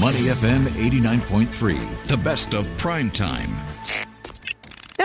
Money FM 89.3, the best of prime time.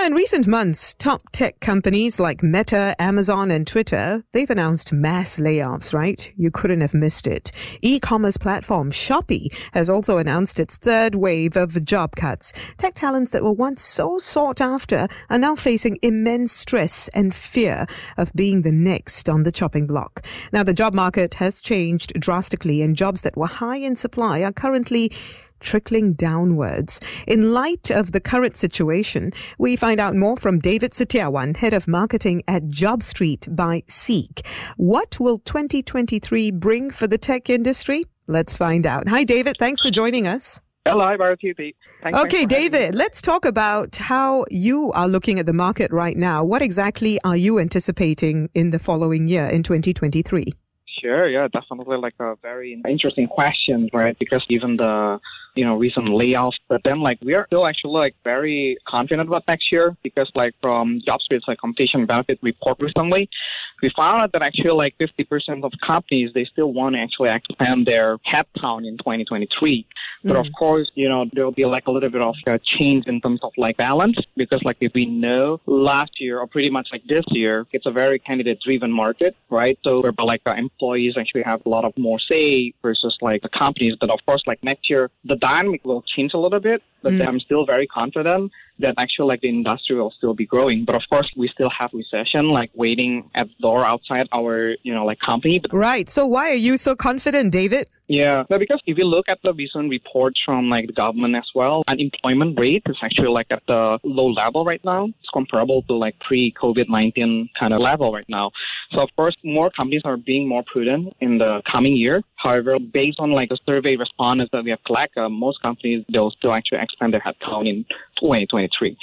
In recent months, top tech companies like Meta, Amazon, and Twitter, they've announced mass layoffs, right? You couldn't have missed it. E-commerce platform Shopee has also announced its third wave of job cuts. Tech talents that were once so sought after are now facing immense stress and fear of being the next on the chopping block. Now, the job market has changed drastically and jobs that were high in supply are currently trickling downwards. In light of the current situation, we find out more from David Setiawan, Head of Marketing at JobStreet by Seek. What will 2023 bring for the tech industry? Let's find out. Hi, David. Thanks for joining us. Hello, Bharati. Okay, David, let's talk about how you are looking at the market right now. What exactly are you anticipating in the following year in 2023? Sure, yeah, definitely like a very interesting question, right? Because even the you know recent layoffs, but then like we are still actually like very confident about next year because like from JobStreet's like compensation benefit report recently, we found out that actually like 50% of companies they still want to actually expand their headcount in 2023. But mm. of course, you know there will be like a little bit of a change in terms of like balance because like if we know last year or pretty much like this year, it's a very candidate-driven market, right? So where like the employees actually have a lot of more say versus like the companies. But of course, like next year the dynamic will change a little bit. But mm. I'm still very confident that actually like the industry will still be growing. But of course, we still have recession like waiting at the door outside our, you know, like company. Right. So why are you so confident, David? Yeah, no, because if you look at the recent reports from like the government as well, unemployment rate is actually like at the low level right now. It's comparable to like pre-COVID-19 kind of level right now. So of course, more companies are being more prudent in the coming year. However, based on like the survey respondents that we have collected, most companies they'll still actually expand their headcount in 2023.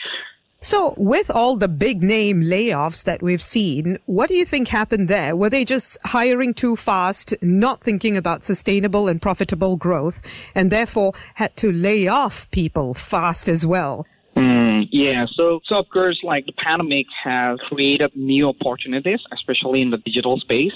So, with all the big name layoffs that we've seen, what do you think happened there? Were they just hiring too fast, not thinking about sustainable and profitable growth, and therefore had to lay off people fast as well? Mm, yeah, so so of course, like the pandemic has created new opportunities, especially in the digital space.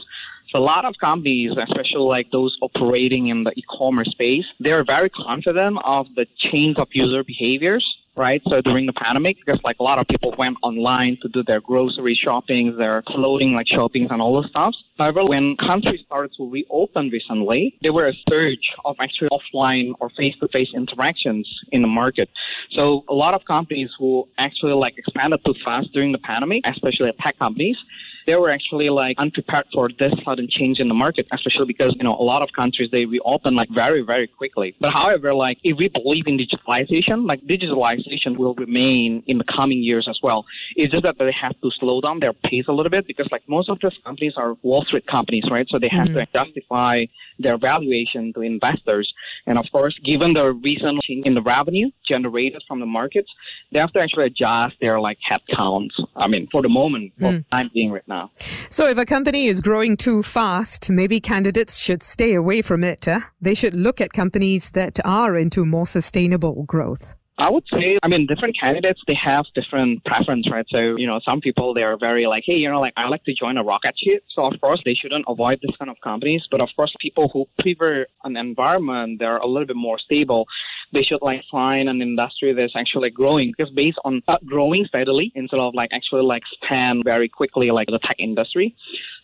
So a lot of companies, especially like those operating in the e-commerce space, they're very confident of the change of user behaviors right? So during the pandemic, because like a lot of people went online to do their grocery shopping, their clothing like shopping and all those stuff. However, when countries started to reopen recently, there were a surge of actually offline or face-to-face interactions in the market. So a lot of companies who actually like expanded too fast during the pandemic, especially tech companies, they were actually like unprepared for this sudden change in the market, especially because, you know, a lot of countries, they reopen like very, very quickly. But however, like if we believe in digitalization, like digitalization will remain in the coming years as well. It's just that they have to slow down their pace a little bit because like most of these companies are Wall Street companies, right? So they have mm-hmm. to justify their valuation to investors. And of course, given the recent change in the revenue generated from the markets, they have to actually adjust their like headcounts. I mean, for the moment, for mm. time being right now. So if a company is growing too fast, maybe candidates should stay away from it. Huh? They should look at companies that are into more sustainable growth. I would say, I mean, different candidates, they have different preference, right? So, you know, some people, they are very like, hey, you know, like, I like to join a rocket ship. So, of course, they shouldn't avoid this kind of companies. But, of course, people who prefer an environment, they're a little bit more stable. They should, like, find an industry that's actually growing because based on uh, growing steadily instead of, like, actually, like, expand very quickly, like the tech industry.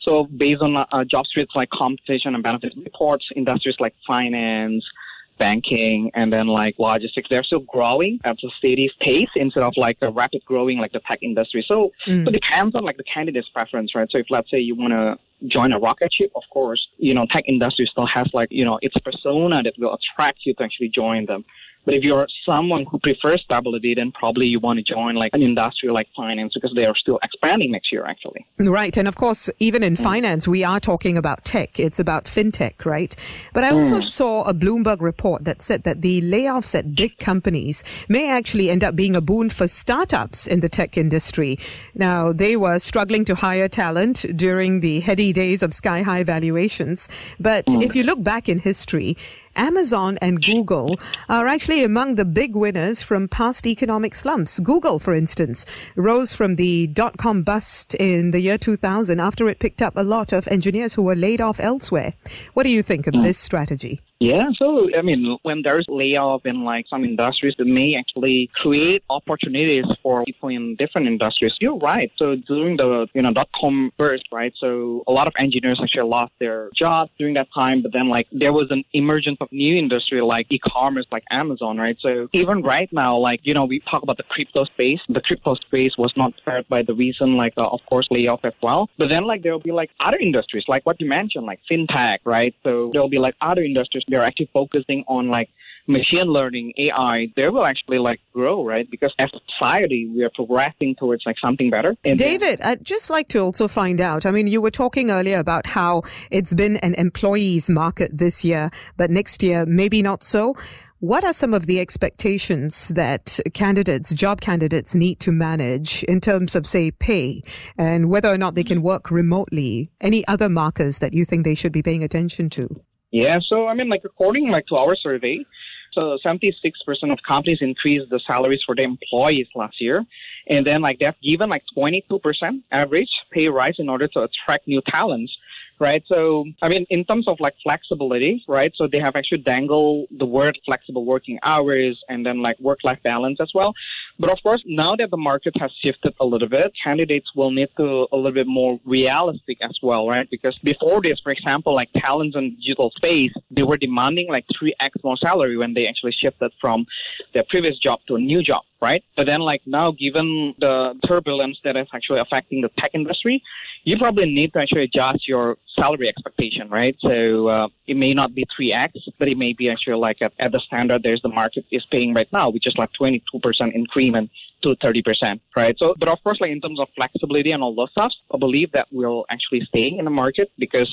So, based on uh, JobStreet's, like, compensation and benefits reports, industries like finance, banking and then like logistics, they're still growing at a steady pace instead of like a rapid growing like the tech industry. So, mm. so it depends on like the candidate's preference, right? So if let's say you want to join a rocket ship, of course, you know, tech industry still has like, you know, its persona that will attract you to actually join them. But if you're someone who prefers stability, then probably you want to join like an industry like finance because they are still expanding next year, actually. Right. And of course, even in mm. finance, we are talking about tech. It's about fintech, right? But I also mm. saw a Bloomberg report that said that the layoffs at big companies may actually end up being a boon for startups in the tech industry. Now, they were struggling to hire talent during the heady days of sky high valuations. But mm. if you look back in history, Amazon and Google are actually among the big winners from past economic slumps. Google, for instance, rose from the dot com bust in the year 2000 after it picked up a lot of engineers who were laid off elsewhere. What do you think of hmm. this strategy? Yeah, so I mean, when there's layoff in like some industries, it may actually create opportunities for people in different industries. You're right. So during the you know dot com burst, right? So a lot of engineers actually lost their jobs during that time, but then like there was an emergence of new industry like e-commerce, like Amazon, right? So even right now, like you know, we talk about the crypto space. The crypto space was not hurt by the reason like uh, of course layoff as well. But then like there will be like other industries, like what you mentioned, like fintech, right? So there will be like other industries they're actually focusing on like machine learning, AI, they will actually like grow, right? Because as a society, we are progressing towards like something better. And David, I'd just like to also find out. I mean, you were talking earlier about how it's been an employees market this year, but next year, maybe not so. What are some of the expectations that candidates, job candidates need to manage in terms of, say, pay and whether or not they can work remotely? Any other markers that you think they should be paying attention to? Yeah, so I mean, like according like to our survey, so 76% of companies increased the salaries for their employees last year, and then like they've given like 22% average pay rise in order to attract new talents right? So, I mean, in terms of like flexibility, right? So they have actually dangled the word flexible working hours and then like work life balance as well. But of course, now that the market has shifted a little bit, candidates will need to a little bit more realistic as well, right? Because before this, for example, like talents in digital space, they were demanding like 3x more salary when they actually shifted from their previous job to a new job right? But then, like now, given the turbulence that is actually affecting the tech industry, you probably need to actually adjust your salary expectation, right? So uh, it may not be 3x, but it may be actually like at, at the standard there's the market is paying right now, which is like 22% increment to 30%, right? So, but of course, like in terms of flexibility and all those stuff, I believe that we'll actually stay in the market because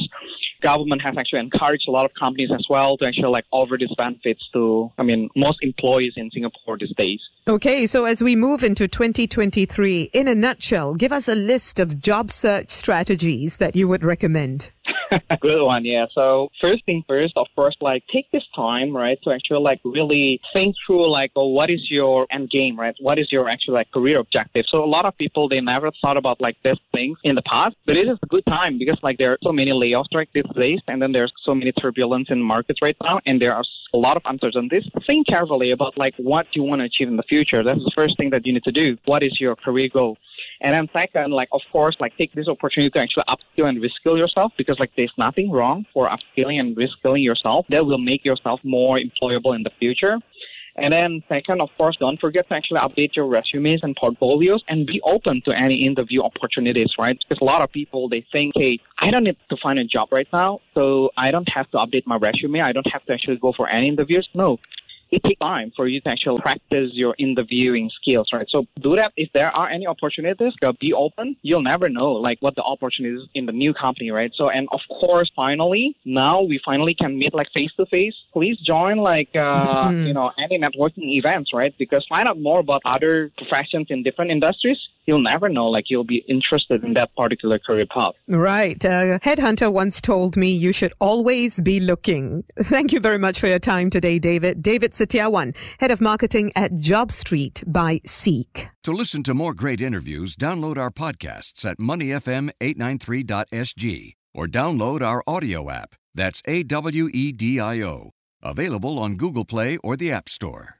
government has actually encouraged a lot of companies as well to actually like offer these benefits to, I mean, most employees in Singapore these days. Okay, so as we move into 2023, in a nutshell, give us a list of job search strategies that you would recommend. Good one, yeah. So first thing first, of course, like take this time, right, to actually like really think through like, oh, what is your end game, right? What is your actual like career objective? So a lot of people they never thought about like these things in the past, but it is a good time because like there are so many layoffs right these days, and then there's so many turbulence in markets right now, and there are a lot of uncertainties. Think carefully about like what you want to achieve in the future. That's the first thing that you need to do. What is your career goal? And then second, like of course, like take this opportunity to actually upskill and reskill yourself because like there's nothing wrong for upskilling and reskilling yourself. That will make yourself more employable in the future. And then second, of course, don't forget to actually update your resumes and portfolios and be open to any interview opportunities, right? Because a lot of people, they think, hey, I don't need to find a job right now, so I don't have to update my resume. I don't have to actually go for any interviews. No, it takes time for you to actually practice your interviewing skills, right? So do that. If there are any opportunities, be open. You'll never know like what the opportunities in the new company, right? So and of course, finally, now we finally can meet like face to face. Please join like uh, mm-hmm. you know any networking events, right? Because find out more about other professions in different industries you'll never know. Like you'll be interested in that particular career path. Right. Uh, Headhunter once told me you should always be looking. Thank you very much for your time today, David. David Setiawan, Head of Marketing at JobStreet by Seek. To listen to more great interviews, download our podcasts at moneyfm893.sg or download our AWEDIO app. That's A W E D I O. Available on Google Play or the App Store.